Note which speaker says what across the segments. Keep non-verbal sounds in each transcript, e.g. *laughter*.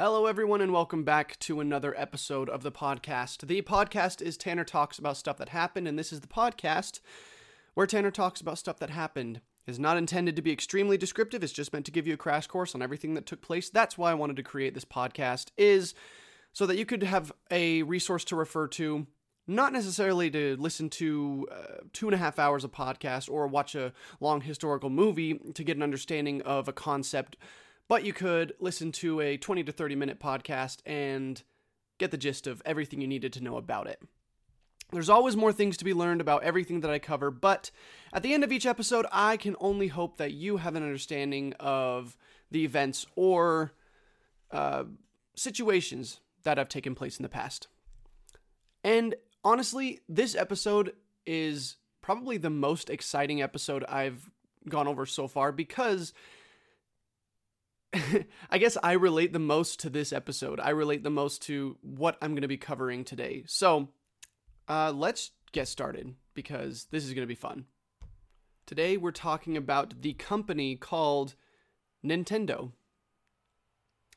Speaker 1: Hello, everyone, and welcome back to another episode of the podcast. The podcast is Tanner Talks About Stuff That Happened, and this is the podcast where Tanner talks about stuff that happened. It's not intended to be extremely descriptive, it's just meant to give you a crash course on everything that took place. That's why I wanted to create this podcast, is so that you could have a resource to refer to not necessarily to listen to uh, two and a half hours of podcast or watch a long historical movie to get an understanding of a concept, but you could listen to a 20 to 30 minute podcast and get the gist of everything you needed to know about it. There's always more things to be learned about everything that I cover, but at the end of each episode, I can only hope that you have an understanding of the events or uh, situations that have taken place in the past. And honestly, this episode is probably the most exciting episode I've gone over so far because *laughs* I guess I relate the most to this episode. I relate the most to what I'm going to be covering today. So uh, let's get started because this is going to be fun. Today we're talking about the company called Nintendo.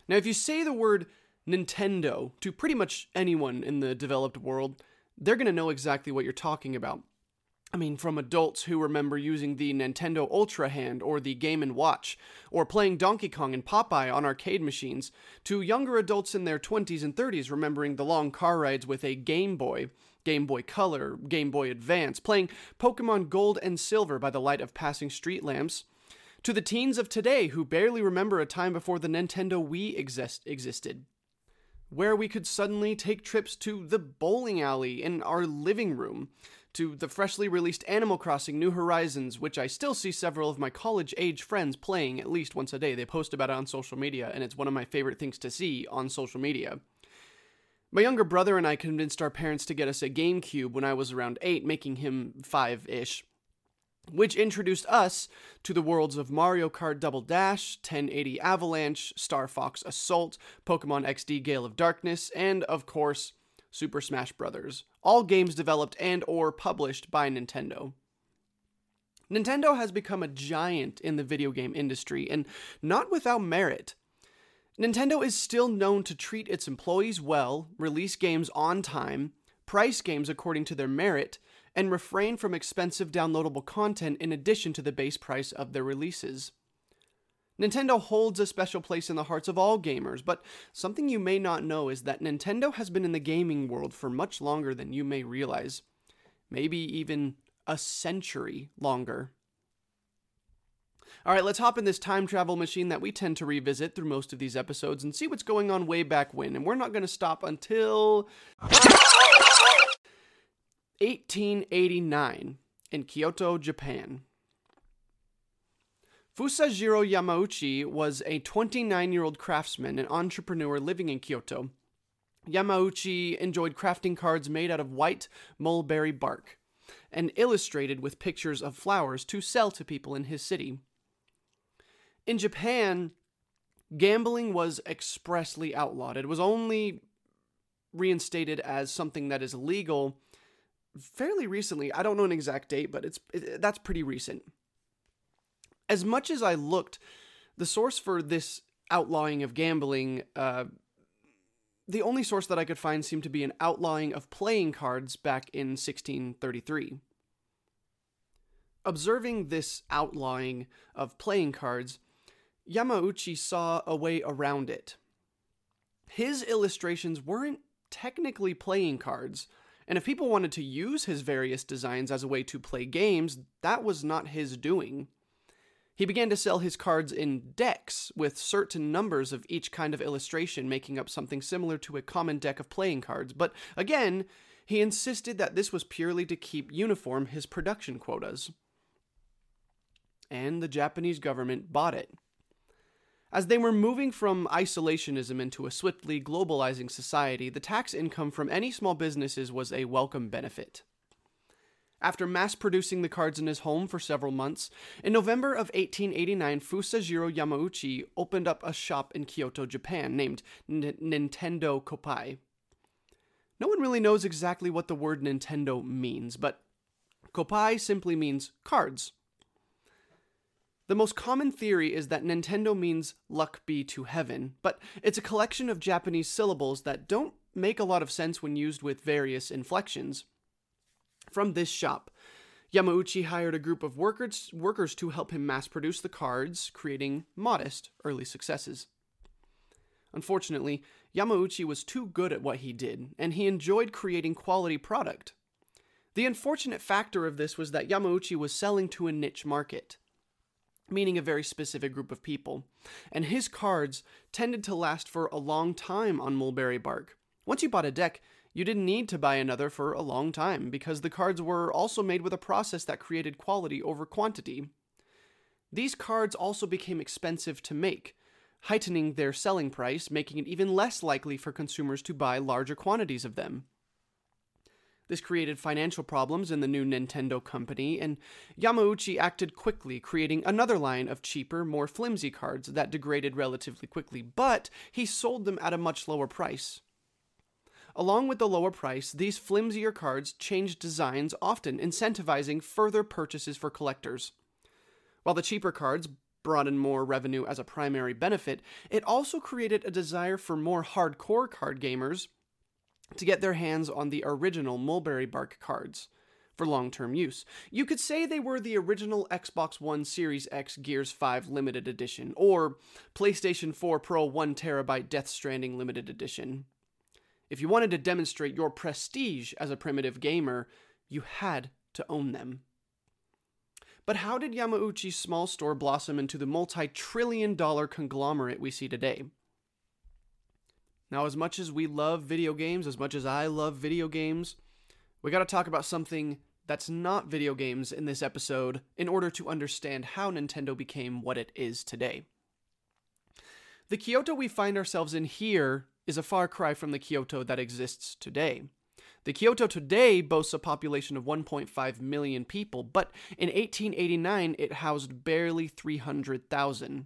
Speaker 1: Now, if you say the word Nintendo to pretty much anyone in the developed world, they're going to know exactly what you're talking about. I mean, from adults who remember using the Nintendo Ultra Hand or the Game & Watch, or playing Donkey Kong and Popeye on arcade machines, to younger adults in their 20s and 30s remembering the long car rides with a Game Boy, Game Boy Color, Game Boy Advance, playing Pokemon Gold and Silver by the light of passing street lamps, to the teens of today who barely remember a time before the Nintendo Wii exist- existed where we could suddenly take trips to the bowling alley in our living room, to the freshly released Animal Crossing New Horizons, which I still see several of my college age friends playing at least once a day. They post about it on social media, and it's one of my favorite things to see on social media. My younger brother and I convinced our parents to get us a GameCube when I was around 8, making him 5 ish which introduced us to the worlds of Mario Kart Double Dash, 1080 Avalanche, Star Fox Assault, Pokemon XD Gale of Darkness, and of course, Super Smash Bros. All games developed and or published by Nintendo. Nintendo has become a giant in the video game industry and not without merit. Nintendo is still known to treat its employees well, release games on time, price games according to their merit, and refrain from expensive downloadable content in addition to the base price of their releases. Nintendo holds a special place in the hearts of all gamers, but something you may not know is that Nintendo has been in the gaming world for much longer than you may realize. Maybe even a century longer. All right, let's hop in this time travel machine that we tend to revisit through most of these episodes and see what's going on way back when. And we're not going to stop until 1889 in Kyoto, Japan. Fusajiro Yamauchi was a 29 year old craftsman and entrepreneur living in Kyoto. Yamauchi enjoyed crafting cards made out of white mulberry bark and illustrated with pictures of flowers to sell to people in his city. In Japan, gambling was expressly outlawed. It was only reinstated as something that is legal fairly recently. I don't know an exact date, but it's it, that's pretty recent. As much as I looked, the source for this outlawing of gambling, uh, the only source that I could find seemed to be an outlawing of playing cards back in 1633. Observing this outlawing of playing cards, Yamauchi saw a way around it. His illustrations weren't technically playing cards, and if people wanted to use his various designs as a way to play games, that was not his doing. He began to sell his cards in decks, with certain numbers of each kind of illustration making up something similar to a common deck of playing cards, but again, he insisted that this was purely to keep uniform his production quotas. And the Japanese government bought it. As they were moving from isolationism into a swiftly globalizing society, the tax income from any small businesses was a welcome benefit. After mass producing the cards in his home for several months, in November of 1889, Fusajiro Yamauchi opened up a shop in Kyoto, Japan, named N- Nintendo Koppai. No one really knows exactly what the word Nintendo means, but Koppai simply means cards. The most common theory is that Nintendo means luck be to heaven, but it's a collection of Japanese syllables that don't make a lot of sense when used with various inflections. From this shop, Yamauchi hired a group of workers, workers to help him mass produce the cards, creating modest early successes. Unfortunately, Yamauchi was too good at what he did, and he enjoyed creating quality product. The unfortunate factor of this was that Yamauchi was selling to a niche market, meaning a very specific group of people, and his cards tended to last for a long time on mulberry bark. Once you bought a deck, you didn't need to buy another for a long time because the cards were also made with a process that created quality over quantity. These cards also became expensive to make, heightening their selling price, making it even less likely for consumers to buy larger quantities of them. This created financial problems in the new Nintendo company, and Yamauchi acted quickly, creating another line of cheaper, more flimsy cards that degraded relatively quickly, but he sold them at a much lower price. Along with the lower price, these flimsier cards changed designs, often incentivizing further purchases for collectors. While the cheaper cards brought in more revenue as a primary benefit, it also created a desire for more hardcore card gamers to get their hands on the original mulberry bark cards for long term use. You could say they were the original Xbox One Series X Gears 5 Limited Edition, or PlayStation 4 Pro 1TB Death Stranding Limited Edition. If you wanted to demonstrate your prestige as a primitive gamer, you had to own them. But how did Yamauchi's small store blossom into the multi trillion dollar conglomerate we see today? Now, as much as we love video games, as much as I love video games, we got to talk about something that's not video games in this episode in order to understand how Nintendo became what it is today. The Kyoto we find ourselves in here is a far cry from the Kyoto that exists today. The Kyoto today boasts a population of 1.5 million people, but in 1889 it housed barely 300,000.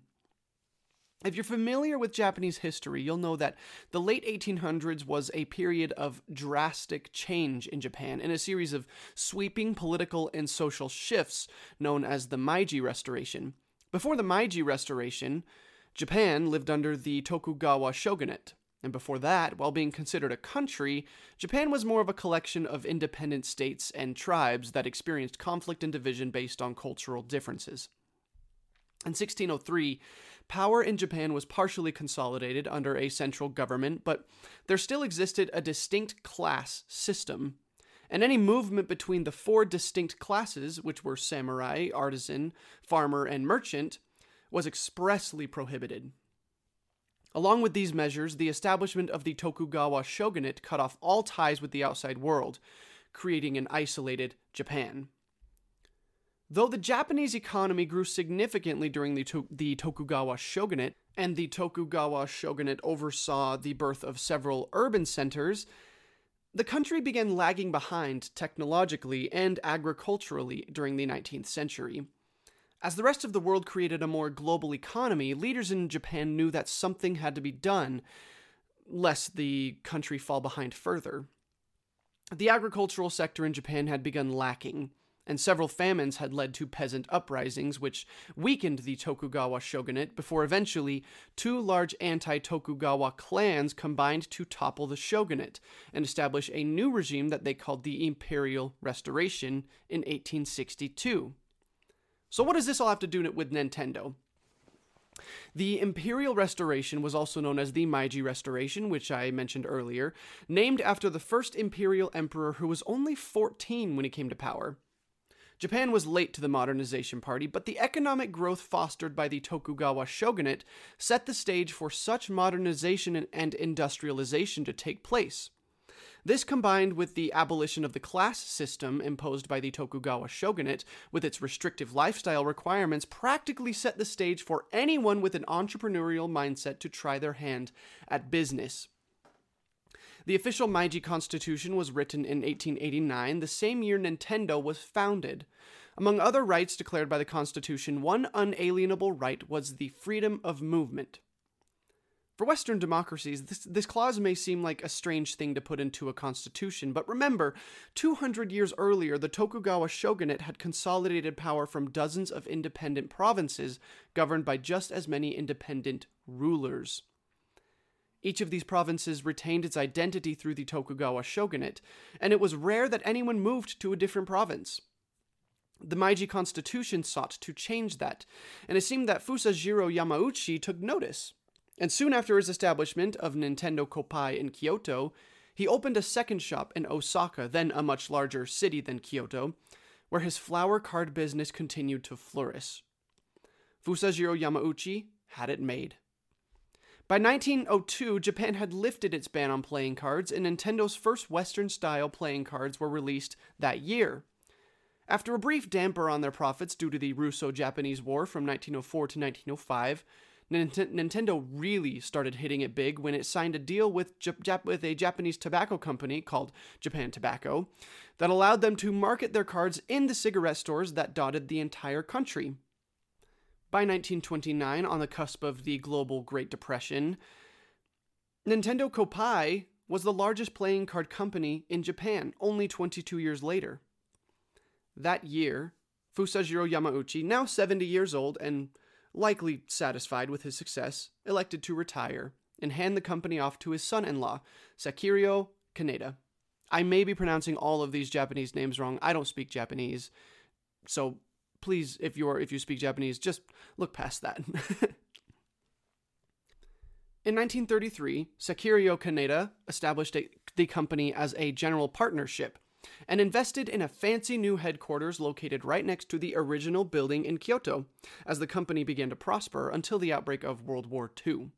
Speaker 1: If you're familiar with Japanese history, you'll know that the late 1800s was a period of drastic change in Japan in a series of sweeping political and social shifts known as the Meiji Restoration. Before the Meiji Restoration, Japan lived under the Tokugawa shogunate. And before that, while being considered a country, Japan was more of a collection of independent states and tribes that experienced conflict and division based on cultural differences. In 1603, power in Japan was partially consolidated under a central government, but there still existed a distinct class system. And any movement between the four distinct classes, which were samurai, artisan, farmer, and merchant, was expressly prohibited. Along with these measures, the establishment of the Tokugawa shogunate cut off all ties with the outside world, creating an isolated Japan. Though the Japanese economy grew significantly during the, to- the Tokugawa shogunate, and the Tokugawa shogunate oversaw the birth of several urban centers, the country began lagging behind technologically and agriculturally during the 19th century. As the rest of the world created a more global economy, leaders in Japan knew that something had to be done, lest the country fall behind further. The agricultural sector in Japan had begun lacking and several famines had led to peasant uprisings, which weakened the Tokugawa shogunate before eventually two large anti Tokugawa clans combined to topple the shogunate and establish a new regime that they called the Imperial Restoration in 1862. So, what does this all have to do with Nintendo? The Imperial Restoration was also known as the Meiji Restoration, which I mentioned earlier, named after the first imperial emperor who was only 14 when he came to power. Japan was late to the modernization party, but the economic growth fostered by the Tokugawa shogunate set the stage for such modernization and industrialization to take place. This combined with the abolition of the class system imposed by the Tokugawa shogunate, with its restrictive lifestyle requirements, practically set the stage for anyone with an entrepreneurial mindset to try their hand at business. The official Meiji Constitution was written in 1889, the same year Nintendo was founded. Among other rights declared by the Constitution, one unalienable right was the freedom of movement. For Western democracies, this, this clause may seem like a strange thing to put into a constitution, but remember, 200 years earlier, the Tokugawa shogunate had consolidated power from dozens of independent provinces governed by just as many independent rulers. Each of these provinces retained its identity through the Tokugawa shogunate, and it was rare that anyone moved to a different province. The Meiji constitution sought to change that, and it seemed that Fusajiro Yamauchi took notice. And soon after his establishment of Nintendo Koppai in Kyoto, he opened a second shop in Osaka, then a much larger city than Kyoto, where his flower card business continued to flourish. Fusajiro Yamauchi had it made. By 1902, Japan had lifted its ban on playing cards, and Nintendo's first Western style playing cards were released that year. After a brief damper on their profits due to the Russo Japanese War from 1904 to 1905, Nintendo really started hitting it big when it signed a deal with, Jap- with a Japanese tobacco company called Japan Tobacco that allowed them to market their cards in the cigarette stores that dotted the entire country. By 1929, on the cusp of the global Great Depression, Nintendo Koppai was the largest playing card company in Japan only 22 years later. That year, Fusajiro Yamauchi, now 70 years old and likely satisfied with his success, elected to retire and hand the company off to his son in law, Sakirio Kaneda. I may be pronouncing all of these Japanese names wrong. I don't speak Japanese. So please, if you're if you speak Japanese, just look past that. *laughs* In 1933, Sakirio Kaneda established a, the company as a general partnership and invested in a fancy new headquarters located right next to the original building in Kyoto as the company began to prosper until the outbreak of World War II.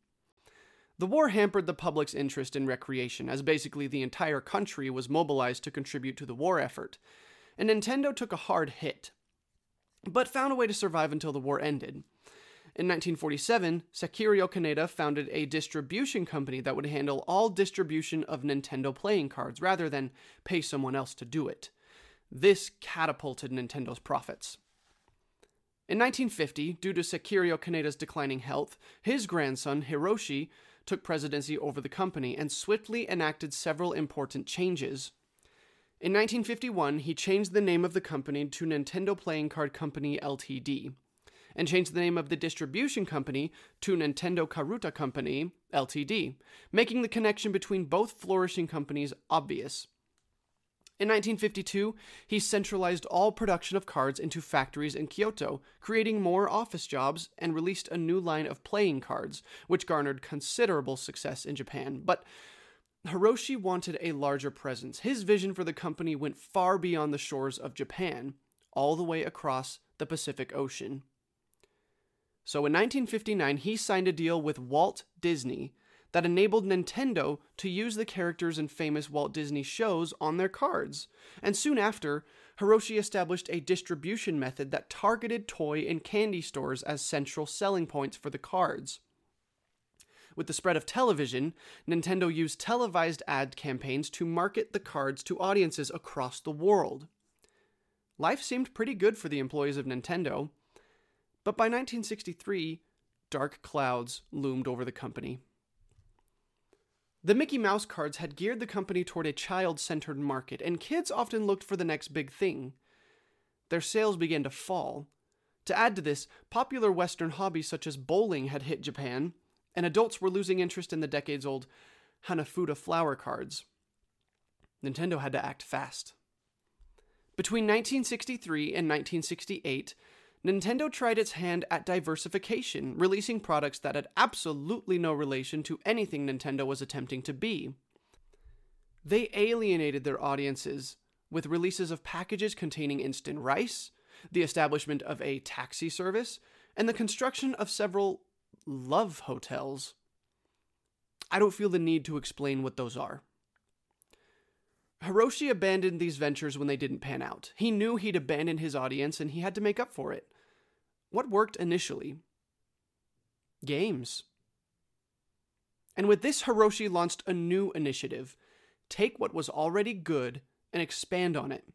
Speaker 1: The war hampered the public's interest in recreation, as basically the entire country was mobilized to contribute to the war effort, and Nintendo took a hard hit, but found a way to survive until the war ended. In 1947, Sakirio Kaneda founded a distribution company that would handle all distribution of Nintendo playing cards rather than pay someone else to do it. This catapulted Nintendo's profits. In 1950, due to Sakirio Kaneda's declining health, his grandson, Hiroshi, took presidency over the company and swiftly enacted several important changes. In 1951, he changed the name of the company to Nintendo Playing Card Company Ltd and changed the name of the distribution company to Nintendo Karuta Company, Ltd., making the connection between both flourishing companies obvious. In 1952, he centralized all production of cards into factories in Kyoto, creating more office jobs, and released a new line of playing cards, which garnered considerable success in Japan. But Hiroshi wanted a larger presence. His vision for the company went far beyond the shores of Japan, all the way across the Pacific Ocean. So in 1959, he signed a deal with Walt Disney that enabled Nintendo to use the characters in famous Walt Disney shows on their cards. And soon after, Hiroshi established a distribution method that targeted toy and candy stores as central selling points for the cards. With the spread of television, Nintendo used televised ad campaigns to market the cards to audiences across the world. Life seemed pretty good for the employees of Nintendo. But by 1963, dark clouds loomed over the company. The Mickey Mouse cards had geared the company toward a child centered market, and kids often looked for the next big thing. Their sales began to fall. To add to this, popular Western hobbies such as bowling had hit Japan, and adults were losing interest in the decades old Hanafuda flower cards. Nintendo had to act fast. Between 1963 and 1968, Nintendo tried its hand at diversification, releasing products that had absolutely no relation to anything Nintendo was attempting to be. They alienated their audiences with releases of packages containing instant rice, the establishment of a taxi service, and the construction of several love hotels. I don't feel the need to explain what those are. Hiroshi abandoned these ventures when they didn't pan out. He knew he'd abandoned his audience and he had to make up for it. What worked initially? Games. And with this, Hiroshi launched a new initiative take what was already good and expand on it.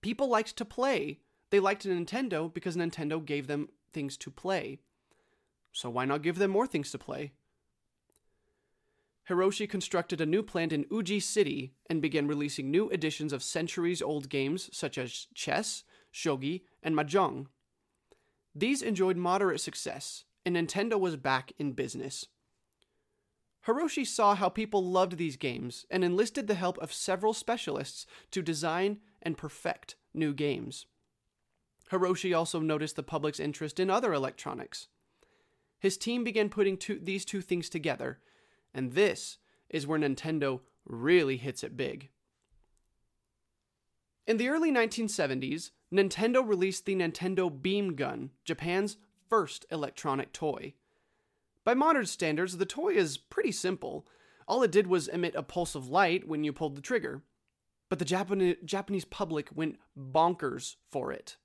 Speaker 1: People liked to play. They liked Nintendo because Nintendo gave them things to play. So why not give them more things to play? Hiroshi constructed a new plant in Uji City and began releasing new editions of centuries old games such as chess, shogi, and mahjong. These enjoyed moderate success, and Nintendo was back in business. Hiroshi saw how people loved these games and enlisted the help of several specialists to design and perfect new games. Hiroshi also noticed the public's interest in other electronics. His team began putting two, these two things together, and this is where Nintendo really hits it big. In the early 1970s, Nintendo released the Nintendo Beam Gun, Japan's first electronic toy. By modern standards, the toy is pretty simple. All it did was emit a pulse of light when you pulled the trigger. But the Japan- Japanese public went bonkers for it.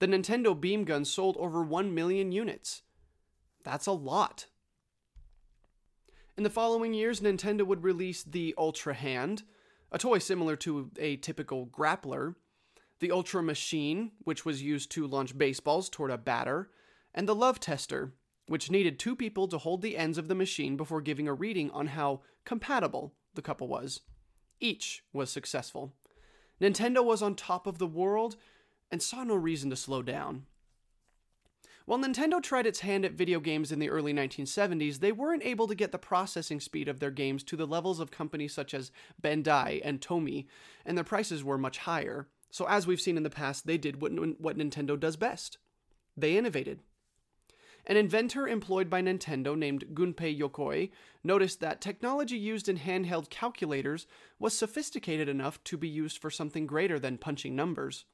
Speaker 1: The Nintendo Beam Gun sold over 1 million units. That's a lot. In the following years, Nintendo would release the Ultra Hand, a toy similar to a typical grappler, the Ultra Machine, which was used to launch baseballs toward a batter, and the Love Tester, which needed two people to hold the ends of the machine before giving a reading on how compatible the couple was. Each was successful. Nintendo was on top of the world and saw no reason to slow down. While Nintendo tried its hand at video games in the early 1970s, they weren't able to get the processing speed of their games to the levels of companies such as Bandai and Tomy, and their prices were much higher. So, as we've seen in the past, they did what, what Nintendo does best they innovated. An inventor employed by Nintendo named Gunpei Yokoi noticed that technology used in handheld calculators was sophisticated enough to be used for something greater than punching numbers.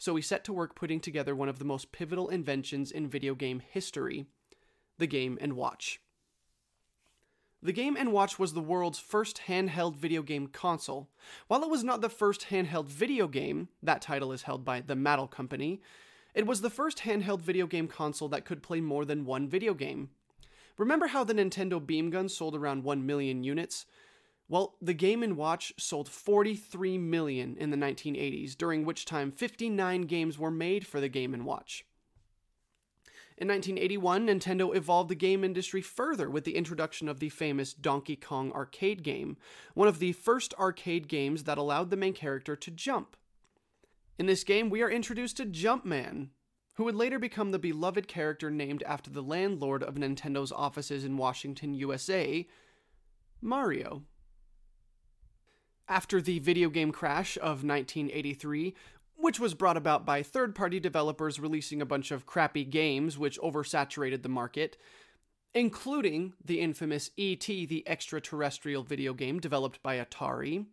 Speaker 1: So he set to work putting together one of the most pivotal inventions in video game history the Game Watch. The Game & Watch was the world's first handheld video game console. While it was not the first handheld video game, that title is held by the Mattel Company, it was the first handheld video game console that could play more than one video game. Remember how the Nintendo Beam Gun sold around 1 million units? Well, the Game & Watch sold 43 million in the 1980s, during which time 59 games were made for the Game & Watch. In 1981, Nintendo evolved the game industry further with the introduction of the famous Donkey Kong arcade game, one of the first arcade games that allowed the main character to jump. In this game, we are introduced to Jumpman, who would later become the beloved character named after the landlord of Nintendo's offices in Washington, USA, Mario. After the video game crash of 1983, which was brought about by third party developers releasing a bunch of crappy games which oversaturated the market, including the infamous E.T. the Extraterrestrial video game developed by Atari.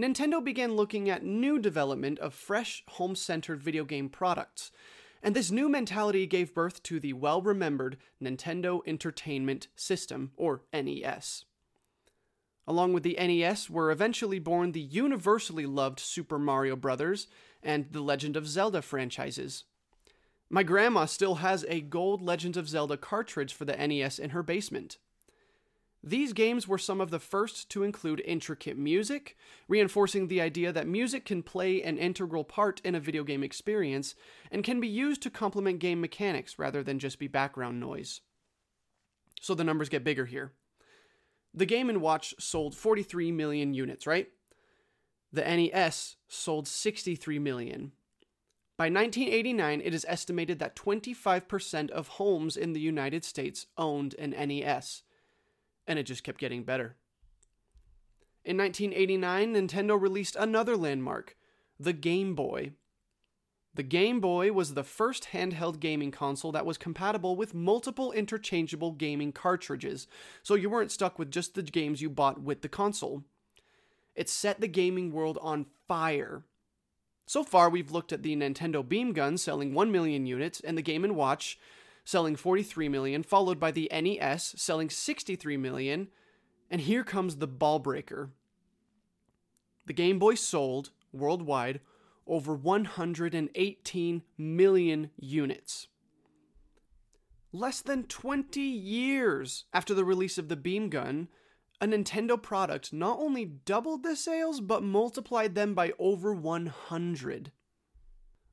Speaker 1: Nintendo began looking at new development of fresh, home centered video game products, and this new mentality gave birth to the well remembered Nintendo Entertainment System, or NES. Along with the NES were eventually born the universally loved Super Mario Bros. and the Legend of Zelda franchises. My grandma still has a gold Legend of Zelda cartridge for the NES in her basement. These games were some of the first to include intricate music, reinforcing the idea that music can play an integral part in a video game experience and can be used to complement game mechanics rather than just be background noise. So the numbers get bigger here. The Game & Watch sold 43 million units, right? The NES sold 63 million. By 1989, it is estimated that 25% of homes in the United States owned an NES, and it just kept getting better. In 1989, Nintendo released another landmark, the Game Boy. The Game Boy was the first handheld gaming console that was compatible with multiple interchangeable gaming cartridges, so you weren't stuck with just the games you bought with the console. It set the gaming world on fire. So far, we've looked at the Nintendo Beam Gun selling 1 million units and the Game & Watch selling 43 million, followed by the NES selling 63 million, and here comes the ball breaker. The Game Boy sold worldwide over 118 million units. Less than 20 years after the release of the Beam Gun, a Nintendo product not only doubled the sales, but multiplied them by over 100.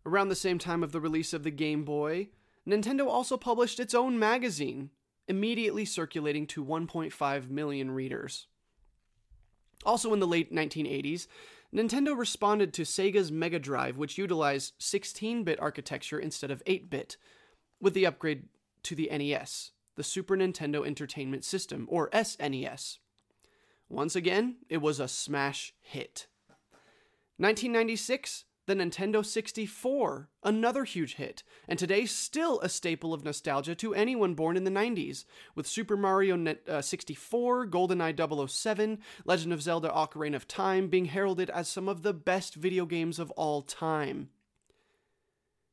Speaker 1: Around the same time of the release of the Game Boy, Nintendo also published its own magazine, immediately circulating to 1.5 million readers. Also in the late 1980s, Nintendo responded to Sega's Mega Drive, which utilized 16 bit architecture instead of 8 bit, with the upgrade to the NES, the Super Nintendo Entertainment System, or SNES. Once again, it was a smash hit. 1996, the Nintendo 64, another huge hit, and today still a staple of nostalgia to anyone born in the 90s, with Super Mario Net, uh, 64, GoldenEye 007, Legend of Zelda Ocarina of Time being heralded as some of the best video games of all time.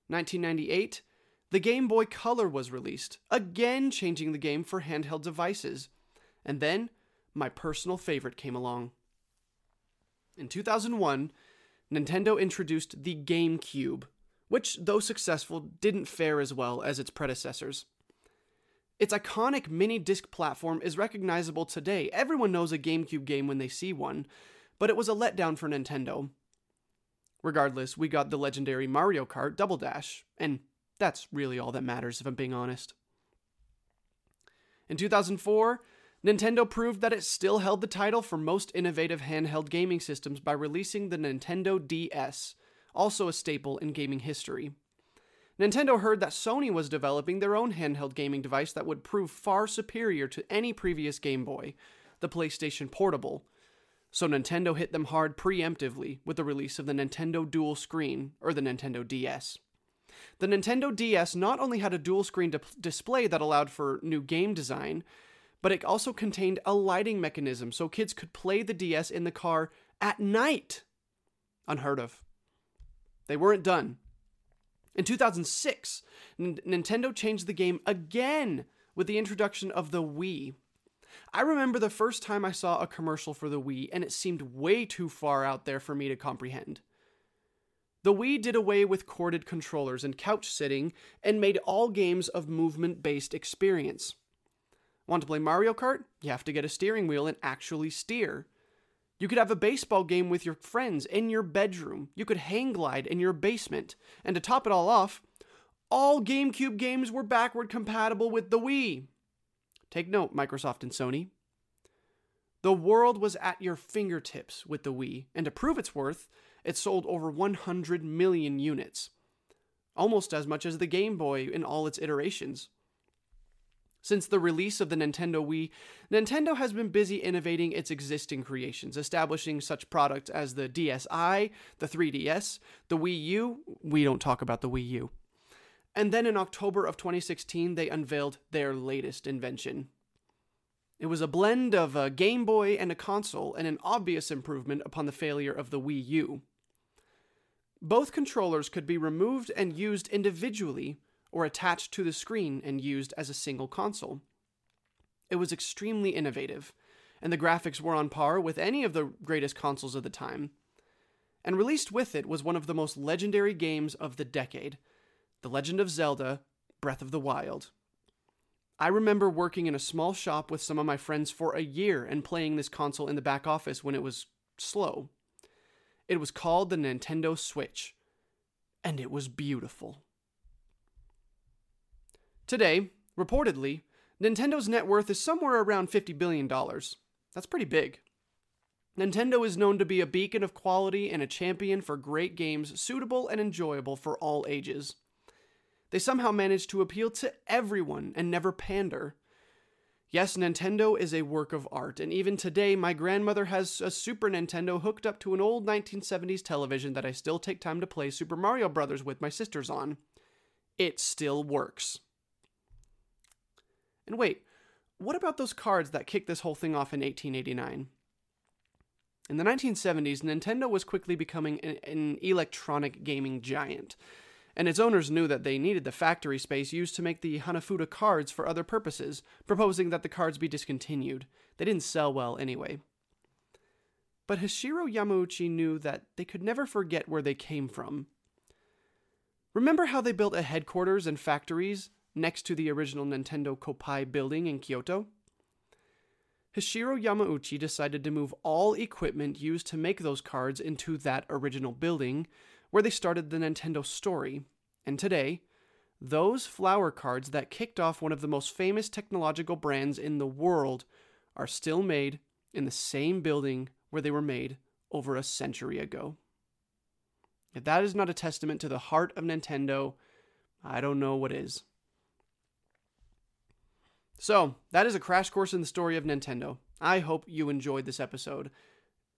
Speaker 1: 1998, the Game Boy Color was released, again changing the game for handheld devices. And then, my personal favorite came along. In 2001, Nintendo introduced the GameCube, which, though successful, didn't fare as well as its predecessors. Its iconic mini disc platform is recognizable today. Everyone knows a GameCube game when they see one, but it was a letdown for Nintendo. Regardless, we got the legendary Mario Kart Double Dash, and that's really all that matters if I'm being honest. In 2004, Nintendo proved that it still held the title for most innovative handheld gaming systems by releasing the Nintendo DS, also a staple in gaming history. Nintendo heard that Sony was developing their own handheld gaming device that would prove far superior to any previous Game Boy, the PlayStation Portable. So Nintendo hit them hard preemptively with the release of the Nintendo Dual Screen, or the Nintendo DS. The Nintendo DS not only had a dual screen di- display that allowed for new game design, but it also contained a lighting mechanism so kids could play the DS in the car at night. Unheard of. They weren't done. In 2006, N- Nintendo changed the game again with the introduction of the Wii. I remember the first time I saw a commercial for the Wii, and it seemed way too far out there for me to comprehend. The Wii did away with corded controllers and couch sitting and made all games of movement based experience. Want to play Mario Kart? You have to get a steering wheel and actually steer. You could have a baseball game with your friends in your bedroom. You could hang glide in your basement. And to top it all off, all GameCube games were backward compatible with the Wii. Take note, Microsoft and Sony. The world was at your fingertips with the Wii, and to prove its worth, it sold over 100 million units. Almost as much as the Game Boy in all its iterations. Since the release of the Nintendo Wii, Nintendo has been busy innovating its existing creations, establishing such products as the DSi, the 3DS, the Wii U. We don't talk about the Wii U. And then in October of 2016, they unveiled their latest invention. It was a blend of a Game Boy and a console, and an obvious improvement upon the failure of the Wii U. Both controllers could be removed and used individually or attached to the screen and used as a single console. It was extremely innovative, and the graphics were on par with any of the greatest consoles of the time. And released with it was one of the most legendary games of the decade The Legend of Zelda Breath of the Wild. I remember working in a small shop with some of my friends for a year and playing this console in the back office when it was slow. It was called the Nintendo Switch, and it was beautiful. Today, reportedly, Nintendo's net worth is somewhere around $50 billion. That's pretty big. Nintendo is known to be a beacon of quality and a champion for great games suitable and enjoyable for all ages. They somehow manage to appeal to everyone and never pander. Yes, Nintendo is a work of art, and even today, my grandmother has a Super Nintendo hooked up to an old 1970s television that I still take time to play Super Mario Bros. with my sisters on. It still works. And wait, what about those cards that kicked this whole thing off in 1889? In the 1970s, Nintendo was quickly becoming an, an, electronic gaming giant, and its owners knew that they needed the factory space used to make the Hanafuda cards for other purposes, proposing that the cards be discontinued. They didn't sell well anyway. But Hashiro Yamauchi knew that they could never forget where they came from. Remember how they built a headquarters and factories next to the original Nintendo Koppai building in Kyoto? Hishiro Yamauchi decided to move all equipment used to make those cards into that original building, where they started the Nintendo story. And today, those flower cards that kicked off one of the most famous technological brands in the world are still made in the same building where they were made over a century ago. If that is not a testament to the heart of Nintendo, I don't know what is. So, that is a crash course in the story of Nintendo. I hope you enjoyed this episode.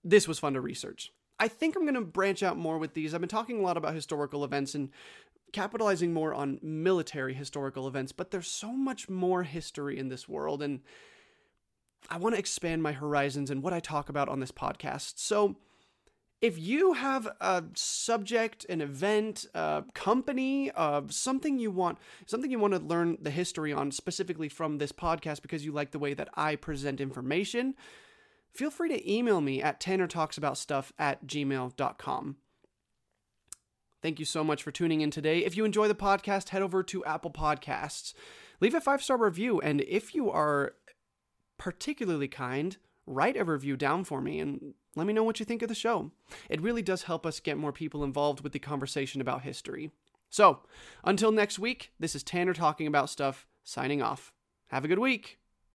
Speaker 1: This was fun to research. I think I'm going to branch out more with these. I've been talking a lot about historical events and capitalizing more on military historical events, but there's so much more history in this world, and I want to expand my horizons and what I talk about on this podcast. So, if you have a subject, an event, a company, uh, something you want, something you want to learn the history on specifically from this podcast because you like the way that I present information, feel free to email me at tannertalksaboutstuff at gmail.com. Thank you so much for tuning in today. If you enjoy the podcast, head over to Apple Podcasts. Leave a five star review. And if you are particularly kind, write a review down for me and let me know what you think of the show. It really does help us get more people involved with the conversation about history. So, until next week, this is Tanner talking about stuff, signing off. Have a good week.